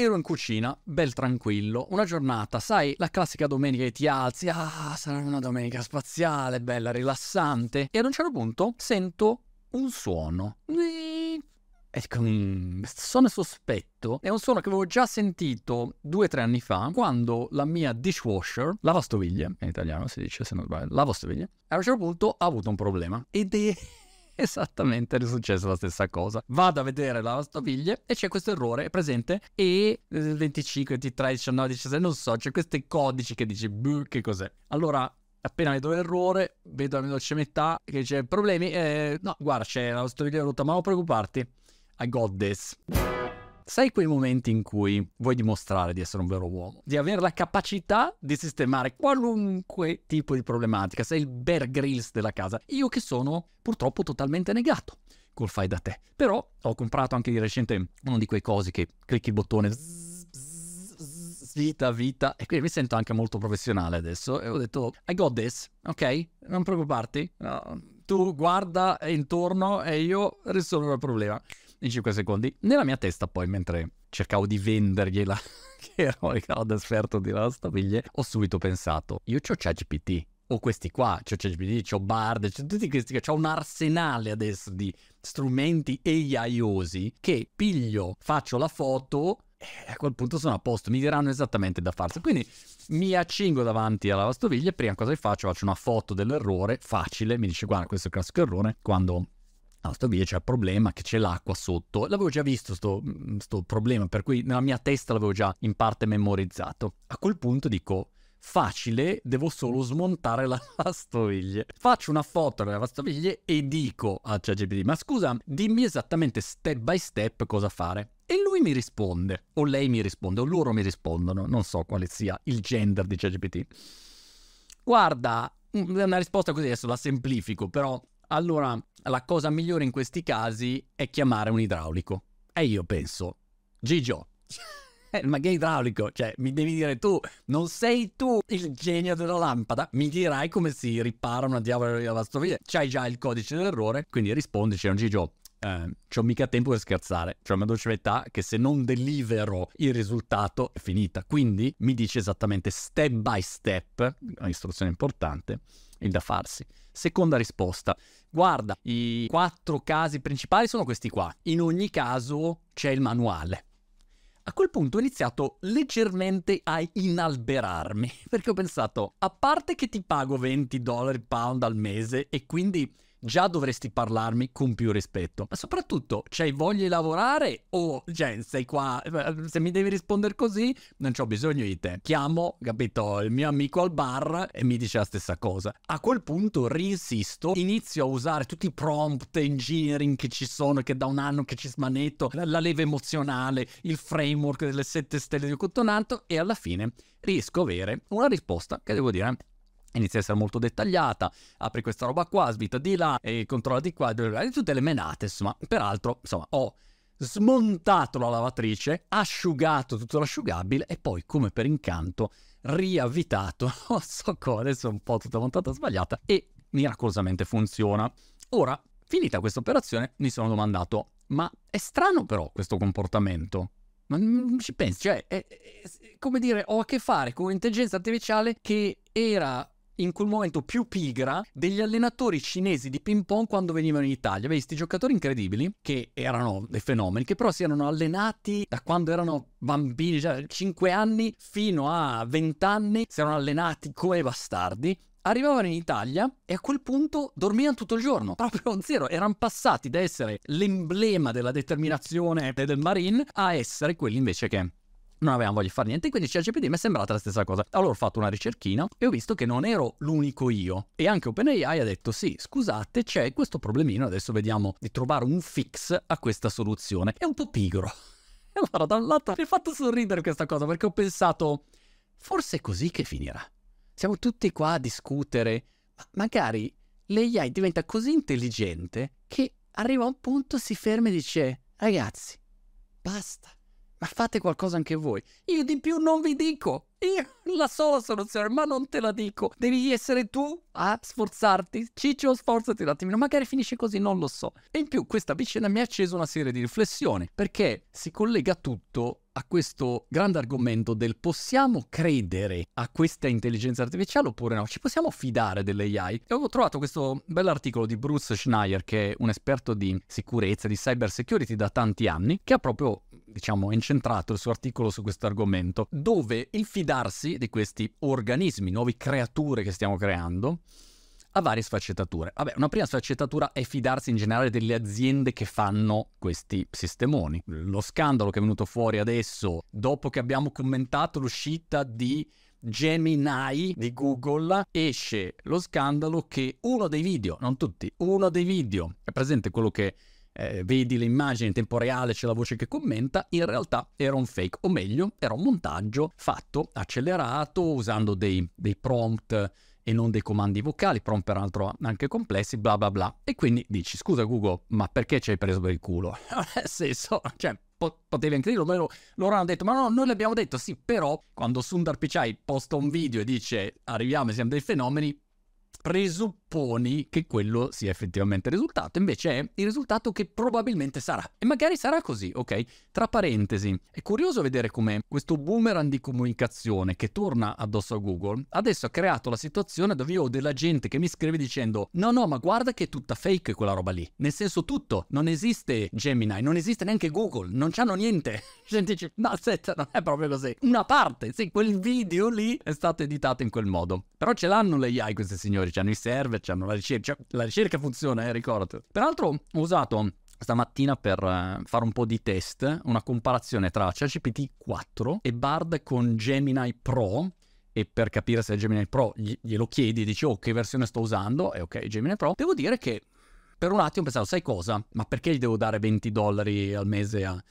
Ero in cucina, bel tranquillo, una giornata, sai, la classica domenica che ti alzi, ah, sarà una domenica spaziale, bella, rilassante, e ad un certo punto sento un suono. Ecco, un suono sospetto è un suono che avevo già sentito due o tre anni fa quando la mia dishwasher, lavastoviglie, in italiano si dice se non sbaglio, lavastoviglie, a un certo punto ha avuto un problema ed è esattamente è successa la stessa cosa. Vado a vedere la lavastoviglie e c'è questo errore, è presente, e 25, 23, 19, 16, non so, c'è questi codici che dici, che cos'è? Allora, appena vedo l'errore, vedo la veloce metà che c'è problemi, eh, no, guarda, c'è la lavastoviglie rotta, ma non preoccuparti, I got this. Sai quei momenti in cui vuoi dimostrare di essere un vero uomo, di avere la capacità di sistemare qualunque tipo di problematica, sei il Bear Grylls della casa. Io che sono purtroppo totalmente negato col fai da te. Però ho comprato anche di recente uno di quei cosi che clicchi il bottone vita, vita, e quindi mi sento anche molto professionale adesso. E ho detto, I got this, ok? Non preoccuparti. No. Tu guarda intorno e io risolvo il problema in 5 secondi. Nella mia testa poi, mentre cercavo di vendergliela, che ero il esperto di lavastoviglie, ho subito pensato, io c'ho ChatGPT, o questi qua, c'ho ChatGPT, c'ho Bard, c'ho tutti questi c'ho un arsenale adesso di strumenti AIosi che piglio, faccio la foto e a quel punto sono a posto, mi diranno esattamente da farsi. Quindi mi accingo davanti alla lavastoviglie, prima cosa che faccio? Faccio una foto dell'errore, facile, mi dice guarda questo è il classico errore, quando a lavastoviglie c'è il problema che c'è l'acqua sotto. L'avevo già visto sto, sto problema, per cui nella mia testa l'avevo già in parte memorizzato. A quel punto dico facile, devo solo smontare la lavastoviglie. Faccio una foto della lavastoviglie e dico a ChatGPT, ma scusa, dimmi esattamente step by step cosa fare. E lui mi risponde, o lei mi risponde, o loro mi rispondono, non so quale sia il gender di ChatGPT. Guarda, è una risposta così, adesso la semplifico, però allora la cosa migliore in questi casi è chiamare un idraulico. E io penso, Gigio, ma che idraulico? Cioè, mi devi dire tu, non sei tu il genio della lampada? Mi dirai come si ripara una diavola di lavastoviglie? C'hai già il codice dell'errore, quindi rispondi, c'è un Gigio, eh, c'ho mica tempo per scherzare, c'ho una dolcetà che se non delivero il risultato è finita. Quindi mi dice esattamente step by step, un'istruzione importante, il da farsi. Seconda risposta, guarda, i quattro casi principali sono questi qua. In ogni caso c'è il manuale. A quel punto ho iniziato leggermente a inalberarmi, perché ho pensato, a parte che ti pago 20 dollari pound al mese e quindi già dovresti parlarmi con più rispetto. Ma soprattutto, cioè, voglia lavorare o, cioè, sei qua, se mi devi rispondere così, non ho bisogno di te. Chiamo, capito, il mio amico al bar e mi dice la stessa cosa. A quel punto rinsisto, inizio a usare tutti i prompt engineering che ci sono, che da un anno che ci smanetto, la leva emozionale, il framework delle sette stelle di Cottonato e alla fine riesco a avere una risposta che devo dire inizia a essere molto dettagliata, apri questa roba qua, svita di là e controlla di qua, di tutte le menate, insomma. Peraltro, insomma, ho smontato la lavatrice, asciugato tutto l'asciugabile e poi, come per incanto, riavvitato, non so come, adesso è un po' tutta montata sbagliata e miracolosamente funziona. Ora, finita questa operazione, mi sono domandato, ma è strano però questo comportamento? Ma non ci pensi, cioè, è, è, come dire, ho a che fare con un'intelligenza artificiale che era in quel momento più pigra degli allenatori cinesi di ping pong quando venivano in Italia. Vedi, questi giocatori incredibili che erano dei fenomeni, che però si erano allenati da quando erano bambini, cioè 5 anni fino a 20 anni, si erano allenati come bastardi arrivavano in Italia e a quel punto dormivano tutto il giorno, proprio zero, erano passati da essere l'emblema della determinazione del Marine a essere quelli invece che non avevamo voglia di fare niente, quindi ChatGPT mi è sembrata la stessa cosa. Allora ho fatto una ricerchina e ho visto che non ero l'unico io. E anche OpenAI ha detto sì, scusate, c'è questo problemino, adesso vediamo di trovare un fix a questa soluzione. È un po' pigro. E allora da un lato mi ha fatto sorridere questa cosa perché ho pensato, forse è così che finirà. Siamo tutti qua a discutere, ma magari l'AI diventa così intelligente che arriva a un punto, si ferma e dice, ragazzi, basta ma fate qualcosa anche voi. Io di più non vi dico. Io la so la soluzione, ma non te la dico. Devi essere tu a sforzarti. Ciccio, sforzati un attimino. Magari finisce così, non lo so. E in più, questa vicenda mi ha acceso una serie di riflessioni, perché si collega tutto a questo grande argomento del possiamo credere a questa intelligenza artificiale oppure no? Ci possiamo fidare dell'AI? E ho trovato questo bell'articolo di Bruce Schneier, che è un esperto di sicurezza, di cyber security da tanti anni, che ha proprio diciamo, incentrato il suo articolo su questo argomento, dove il fidarsi di questi organismi, nuove creature che stiamo creando, ha varie sfaccettature. Vabbè, una prima sfaccettatura è fidarsi in generale delle aziende che fanno questi sistemoni. Lo scandalo che è venuto fuori adesso, dopo che abbiamo commentato l'uscita di Gemini di Google, esce lo scandalo che uno dei video, non tutti, uno dei video, è presente quello che eh, vedi le immagini in tempo reale, c'è la voce che commenta, in realtà era un fake, o meglio, era un montaggio fatto, accelerato, usando dei, dei prompt e non dei comandi vocali, prompt peraltro anche complessi, bla bla bla. E quindi dici, scusa Google, ma perché ci hai preso per il culo? Nel senso, cioè, potevi anche dirlo, loro, loro hanno detto, ma no, noi l'abbiamo detto, sì, però quando Sundar Pichai posta un video e dice, arriviamo e siamo dei fenomeni, presupponi che quello sia effettivamente il risultato, invece è il risultato che probabilmente sarà. E magari sarà così, ok? Tra parentesi, è curioso vedere come questo boomerang di comunicazione che torna addosso a Google adesso ha creato la situazione dove io ho della gente che mi scrive dicendo no no ma guarda che è tutta fake quella roba lì, nel senso tutto, non esiste Gemini, non esiste neanche Google, non c'hanno niente. Gente dice no aspetta, non è proprio così. Una parte, sì, quel video lì è stato editato in quel modo. Però ce l'hanno le AI questi signori, hanno i server, hanno la ricerca, la ricerca funziona, eh, ricordo. Peraltro ho usato stamattina per uh, fare un po' di test, una comparazione tra ChatGPT 4 e Bard con Gemini Pro e per capire se è Gemini Pro gli- glielo chiedi, dici oh che versione sto usando e ok Gemini Pro, devo dire che per un attimo pensavo sai cosa, ma perché gli devo dare 20 dollari al mese a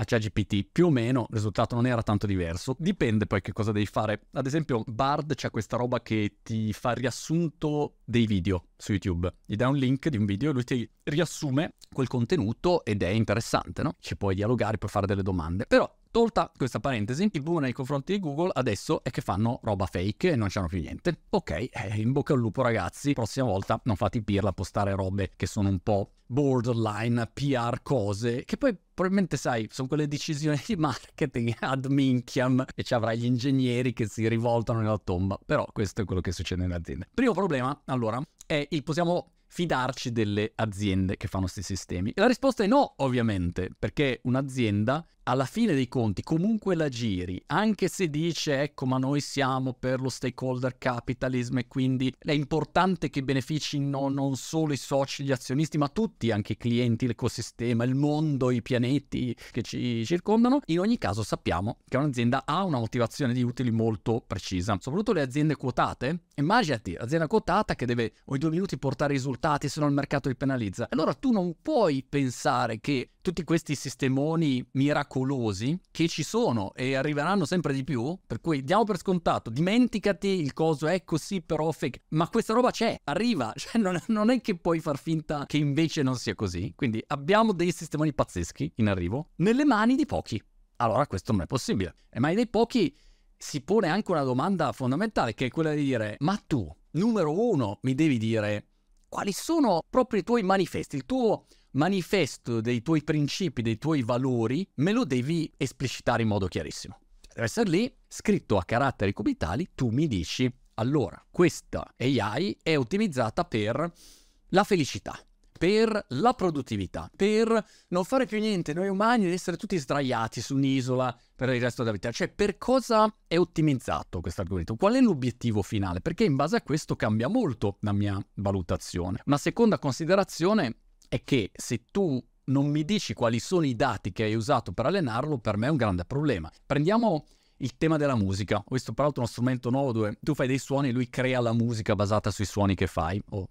a ChatGPT, più o meno il risultato non era tanto diverso. Dipende poi che cosa devi fare. Ad esempio, Bard c'è questa roba che ti fa riassunto dei video su YouTube. Gli dai un link di un video e lui ti riassume quel contenuto ed è interessante, no? Ci puoi dialogare, puoi fare delle domande. Però Tolta questa parentesi, il boom nei confronti di Google adesso è che fanno roba fake e non c'hanno più niente. Ok, eh, in bocca al lupo ragazzi, prossima volta non fate pirla a postare robe che sono un po' borderline, PR cose, che poi probabilmente sai, sono quelle decisioni di marketing ad minchiam e ci avrai gli ingegneri che si rivoltano nella tomba, però questo è quello che succede nelle aziende. Primo problema, allora, è il possiamo fidarci delle aziende che fanno questi sistemi? E la risposta è no, ovviamente, perché un'azienda alla fine dei conti comunque la giri, anche se dice ecco ma noi siamo per lo stakeholder capitalism e quindi è importante che beneficino non solo i soci, gli azionisti, ma tutti, anche i clienti, l'ecosistema, il mondo, i pianeti che ci circondano. In ogni caso sappiamo che un'azienda ha una motivazione di utili molto precisa, soprattutto le aziende quotate. Immaginati, azienda quotata che deve ogni due minuti portare risultati se no il mercato li penalizza. Allora tu non puoi pensare che tutti questi sistemoni miracolosi che ci sono e arriveranno sempre di più, per cui diamo per scontato, dimenticati il coso è così però fake, ma questa roba c'è, arriva, cioè non, non è che puoi far finta che invece non sia così, quindi abbiamo dei sistemoni pazzeschi in arrivo nelle mani di pochi. Allora questo non è possibile. E mai dei pochi si pone anche una domanda fondamentale che è quella di dire, ma tu, numero uno, mi devi dire quali sono proprio i tuoi manifesti, il tuo manifesto dei tuoi principi, dei tuoi valori, me lo devi esplicitare in modo chiarissimo. Deve essere lì, scritto a caratteri cubitali, tu mi dici, allora, questa AI è ottimizzata per la felicità, per la produttività, per non fare più niente, noi umani, essere tutti sdraiati su un'isola per il resto della vita. Cioè, per cosa è ottimizzato questo algoritmo? Qual è l'obiettivo finale? Perché in base a questo cambia molto la mia valutazione. Una seconda considerazione è che se tu non mi dici quali sono i dati che hai usato per allenarlo, per me è un grande problema. Prendiamo il tema della musica. Ho visto peraltro uno strumento nuovo dove tu fai dei suoni e lui crea la musica basata sui suoni che fai, o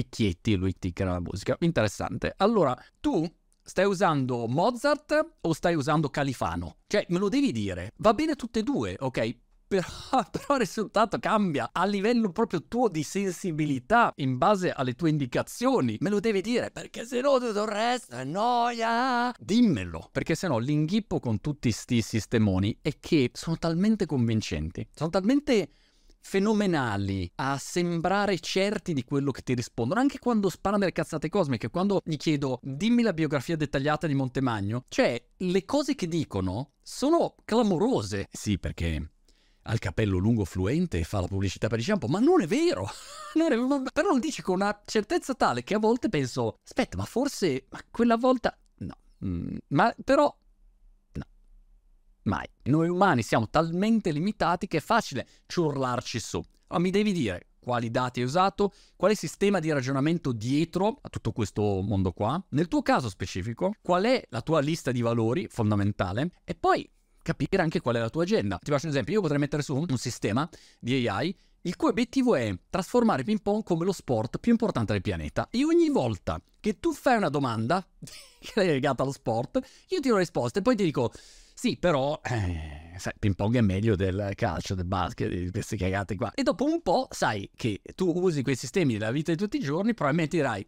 picchietti lui ti crea la musica. Interessante. Allora, tu stai usando Mozart o stai usando Califano? Cioè, me lo devi dire. Va bene tutte e due, ok? Però, però, il risultato cambia a livello proprio tuo di sensibilità in base alle tue indicazioni. Me lo devi dire perché se no tutto il resto è noia. Dimmelo, perché se no l'inghippo con tutti sti sistemoni è che sono talmente convincenti, sono talmente fenomenali a sembrare certi di quello che ti rispondono, anche quando sparano delle cazzate cosmiche, quando gli chiedo dimmi la biografia dettagliata di Montemagno, cioè le cose che dicono sono clamorose. Sì, perché ha il capello lungo fluente e fa la pubblicità per il shampoo, ma non è vero, non è però lo dice con una certezza tale che a volte penso, aspetta, ma forse, ma quella volta, no, mm, ma però Mai. Noi umani siamo talmente limitati che è facile ciurlarci su. Ma mi devi dire quali dati hai usato, quale sistema di ragionamento dietro a tutto questo mondo qua, nel tuo caso specifico, qual è la tua lista di valori fondamentale e poi capire anche qual è la tua agenda. Ti faccio un esempio, io potrei mettere su un sistema di AI il cui obiettivo è trasformare ping pong come lo sport più importante del pianeta. E ogni volta che tu fai una domanda legata allo sport, io ti do la risposta e poi ti dico sì, però, eh, sai, ping pong è meglio del calcio, del basket, di queste cagate qua. E dopo un po' sai che tu usi quei sistemi della vita di tutti i giorni, probabilmente dirai,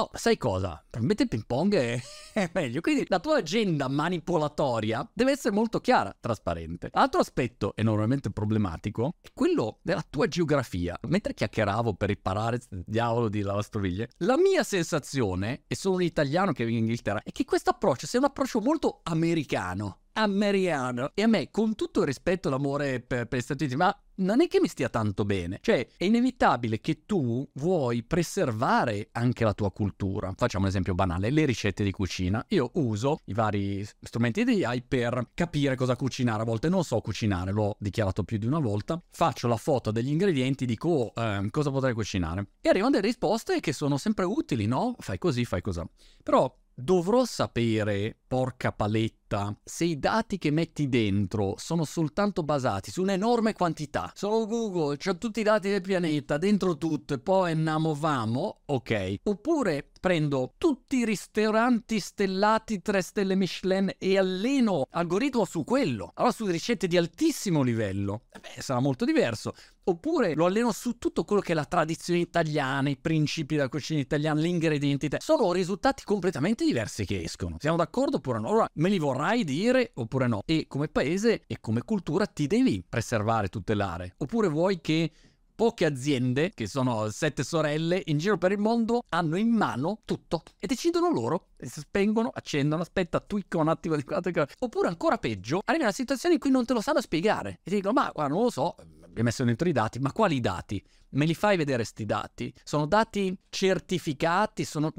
Oh, sai cosa? Probabilmente il ping pong è, è, meglio. Quindi la tua agenda manipolatoria deve essere molto chiara, trasparente. Altro aspetto enormemente problematico è quello della tua geografia. Mentre chiacchieravo per riparare il diavolo di lavastoviglie, la mia sensazione, e sono un italiano che vive in Inghilterra, è che questo approccio sia un approccio molto americano americano. E a me, con tutto il rispetto e l'amore per, per gli Stati Uniti, ma non è che mi stia tanto bene. Cioè, è inevitabile che tu vuoi preservare anche la tua cultura. Facciamo un esempio banale, le ricette di cucina. Io uso i vari strumenti di AI per capire cosa cucinare. A volte non so cucinare, l'ho dichiarato più di una volta. Faccio la foto degli ingredienti, dico oh, eh, cosa potrei cucinare. E arrivano delle risposte che sono sempre utili, no? Fai così, fai così. Però dovrò sapere, porca paletta, se i dati che metti dentro sono soltanto basati su un'enorme quantità. Sono Google, c'ho tutti i dati del pianeta, dentro tutto e poi andiamo vamo, ok. Oppure prendo tutti i ristoranti stellati 3 stelle Michelin e alleno algoritmo su quello. Allora su ricette di altissimo livello, eh beh, sarà molto diverso. Oppure lo alleno su tutto quello che è la tradizione italiana, i principi della cucina italiana, gli ingredienti. Sono risultati completamente diversi che escono. Siamo d'accordo oppure no? Allora, me li vorrai dire oppure no? E come paese e come cultura ti devi preservare, tutelare. Oppure vuoi che poche aziende, che sono sette sorelle, in giro per il mondo hanno in mano tutto e decidono loro. E spengono, accendono, aspetta, twicca un attimo di qua. Oppure ancora peggio, arriva una situazione in cui non te lo sanno spiegare. E ti dicono, ma guarda, non lo so, abbiamo messo dentro i dati, ma quali dati? Me li fai vedere sti dati? Sono dati certificati? Sono...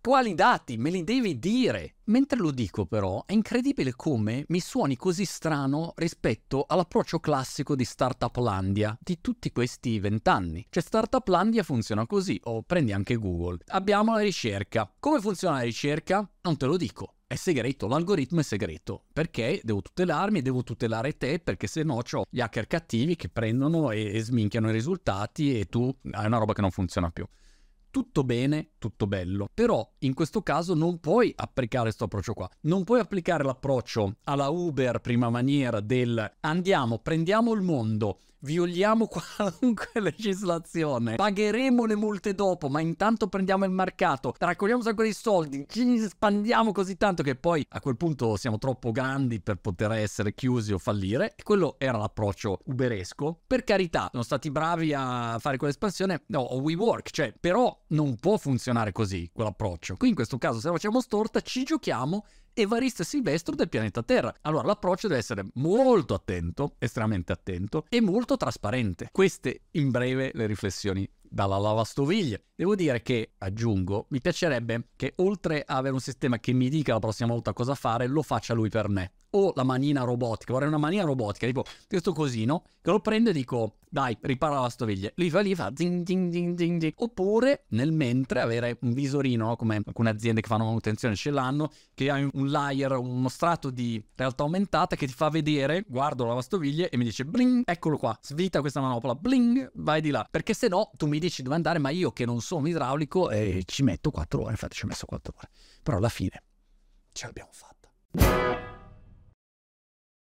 Quali dati? Me li devi dire. Mentre lo dico però, è incredibile come mi suoni così strano rispetto all'approccio classico di Startup Landia di tutti questi vent'anni. Cioè Startup Landia funziona così, o prendi anche Google. Abbiamo la ricerca. Come funziona la ricerca? Non te lo dico è segreto, l'algoritmo è segreto, perché devo tutelarmi, devo tutelare te, perché se no ho gli hacker cattivi che prendono e, e sminchiano i risultati e tu hai una roba che non funziona più. Tutto bene, tutto bello, però in questo caso non puoi applicare questo approccio qua. Non puoi applicare l'approccio alla Uber prima maniera del andiamo, prendiamo il mondo, violiamo qualunque legislazione, pagheremo le multe dopo, ma intanto prendiamo il mercato, raccogliamo un sacco di soldi, ci espandiamo così tanto che poi a quel punto siamo troppo grandi per poter essere chiusi o fallire. E quello era l'approccio uberesco. Per carità, sono stati bravi a fare quell'espansione, no, o WeWork, cioè, però non può funzionare così quell'approccio. Qui in questo caso se la facciamo storta ci giochiamo Evarista Silvestro del pianeta Terra. Allora l'approccio deve essere molto attento, estremamente attento e molto trasparente. Queste in breve le riflessioni dalla lavastoviglie. Devo dire che, aggiungo, mi piacerebbe che oltre a avere un sistema che mi dica la prossima volta cosa fare, lo faccia lui per me o la manina robotica, vorrei una manina robotica, tipo questo cosino, che lo prendo e dico, dai, ripara la lavastoviglie. Lui fa lì, fa zing, zing, zing, zing, zing. Oppure, nel mentre, avere un visorino, no? come alcune aziende che fanno manutenzione ce l'hanno, che hai un layer, uno strato di realtà aumentata che ti fa vedere, guardo la lavastoviglie e mi dice, bling, eccolo qua, svita questa manopola, bling, vai di là. Perché se no, tu mi dici dove andare, ma io che non sono idraulico, eh, ci metto 4 ore, infatti ci ho messo 4 ore. Però alla fine ce l'abbiamo fatta.